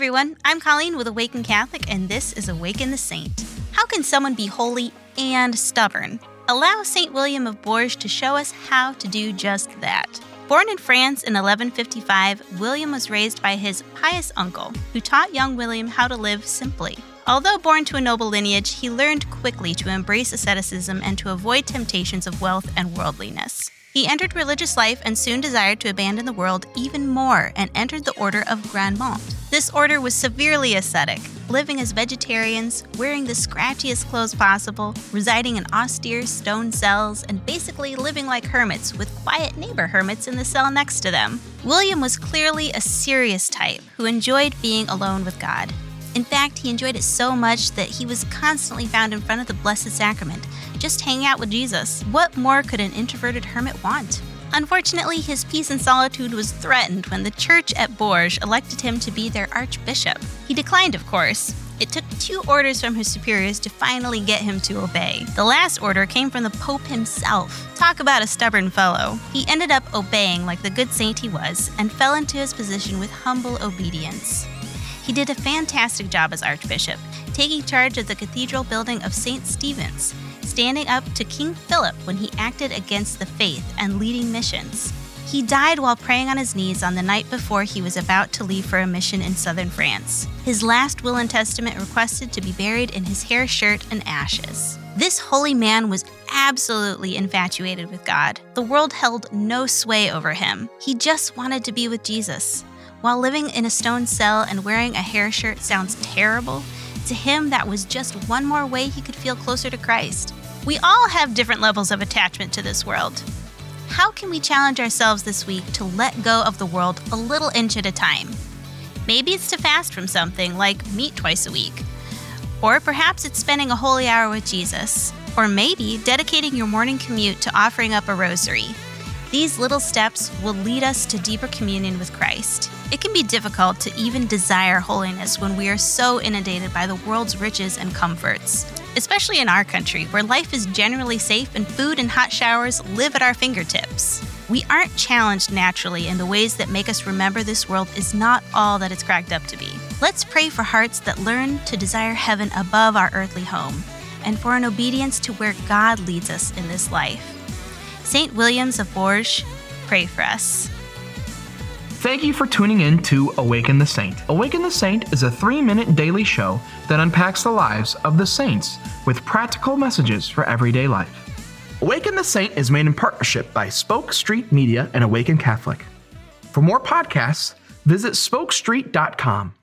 everyone, I'm Colleen with Awaken Catholic, and this is Awaken the Saint. How can someone be holy and stubborn? Allow St. William of Bourges to show us how to do just that. Born in France in 1155, William was raised by his pious uncle, who taught young William how to live simply. Although born to a noble lineage, he learned quickly to embrace asceticism and to avoid temptations of wealth and worldliness. He entered religious life and soon desired to abandon the world even more and entered the order of Grandmont. This order was severely ascetic, living as vegetarians, wearing the scratchiest clothes possible, residing in austere stone cells, and basically living like hermits with quiet neighbor hermits in the cell next to them. William was clearly a serious type who enjoyed being alone with God. In fact, he enjoyed it so much that he was constantly found in front of the Blessed Sacrament, just hanging out with Jesus. What more could an introverted hermit want? Unfortunately, his peace and solitude was threatened when the church at Bourges elected him to be their archbishop. He declined, of course. It took two orders from his superiors to finally get him to obey. The last order came from the Pope himself. Talk about a stubborn fellow. He ended up obeying like the good saint he was and fell into his position with humble obedience. He did a fantastic job as Archbishop, taking charge of the cathedral building of St. Stephen's, standing up to King Philip when he acted against the faith and leading missions. He died while praying on his knees on the night before he was about to leave for a mission in southern France. His last will and testament requested to be buried in his hair shirt and ashes. This holy man was absolutely infatuated with God. The world held no sway over him. He just wanted to be with Jesus. While living in a stone cell and wearing a hair shirt sounds terrible, to him that was just one more way he could feel closer to Christ. We all have different levels of attachment to this world. How can we challenge ourselves this week to let go of the world a little inch at a time? Maybe it's to fast from something like meat twice a week. Or perhaps it's spending a holy hour with Jesus. Or maybe dedicating your morning commute to offering up a rosary. These little steps will lead us to deeper communion with Christ. It can be difficult to even desire holiness when we are so inundated by the world's riches and comforts, especially in our country where life is generally safe and food and hot showers live at our fingertips. We aren't challenged naturally in the ways that make us remember this world is not all that it's cracked up to be. Let's pray for hearts that learn to desire heaven above our earthly home and for an obedience to where God leads us in this life. St. Williams of Bourges, pray for us. Thank you for tuning in to Awaken the Saint. Awaken the Saint is a three minute daily show that unpacks the lives of the saints with practical messages for everyday life. Awaken the Saint is made in partnership by Spoke Street Media and Awaken Catholic. For more podcasts, visit spokestreet.com.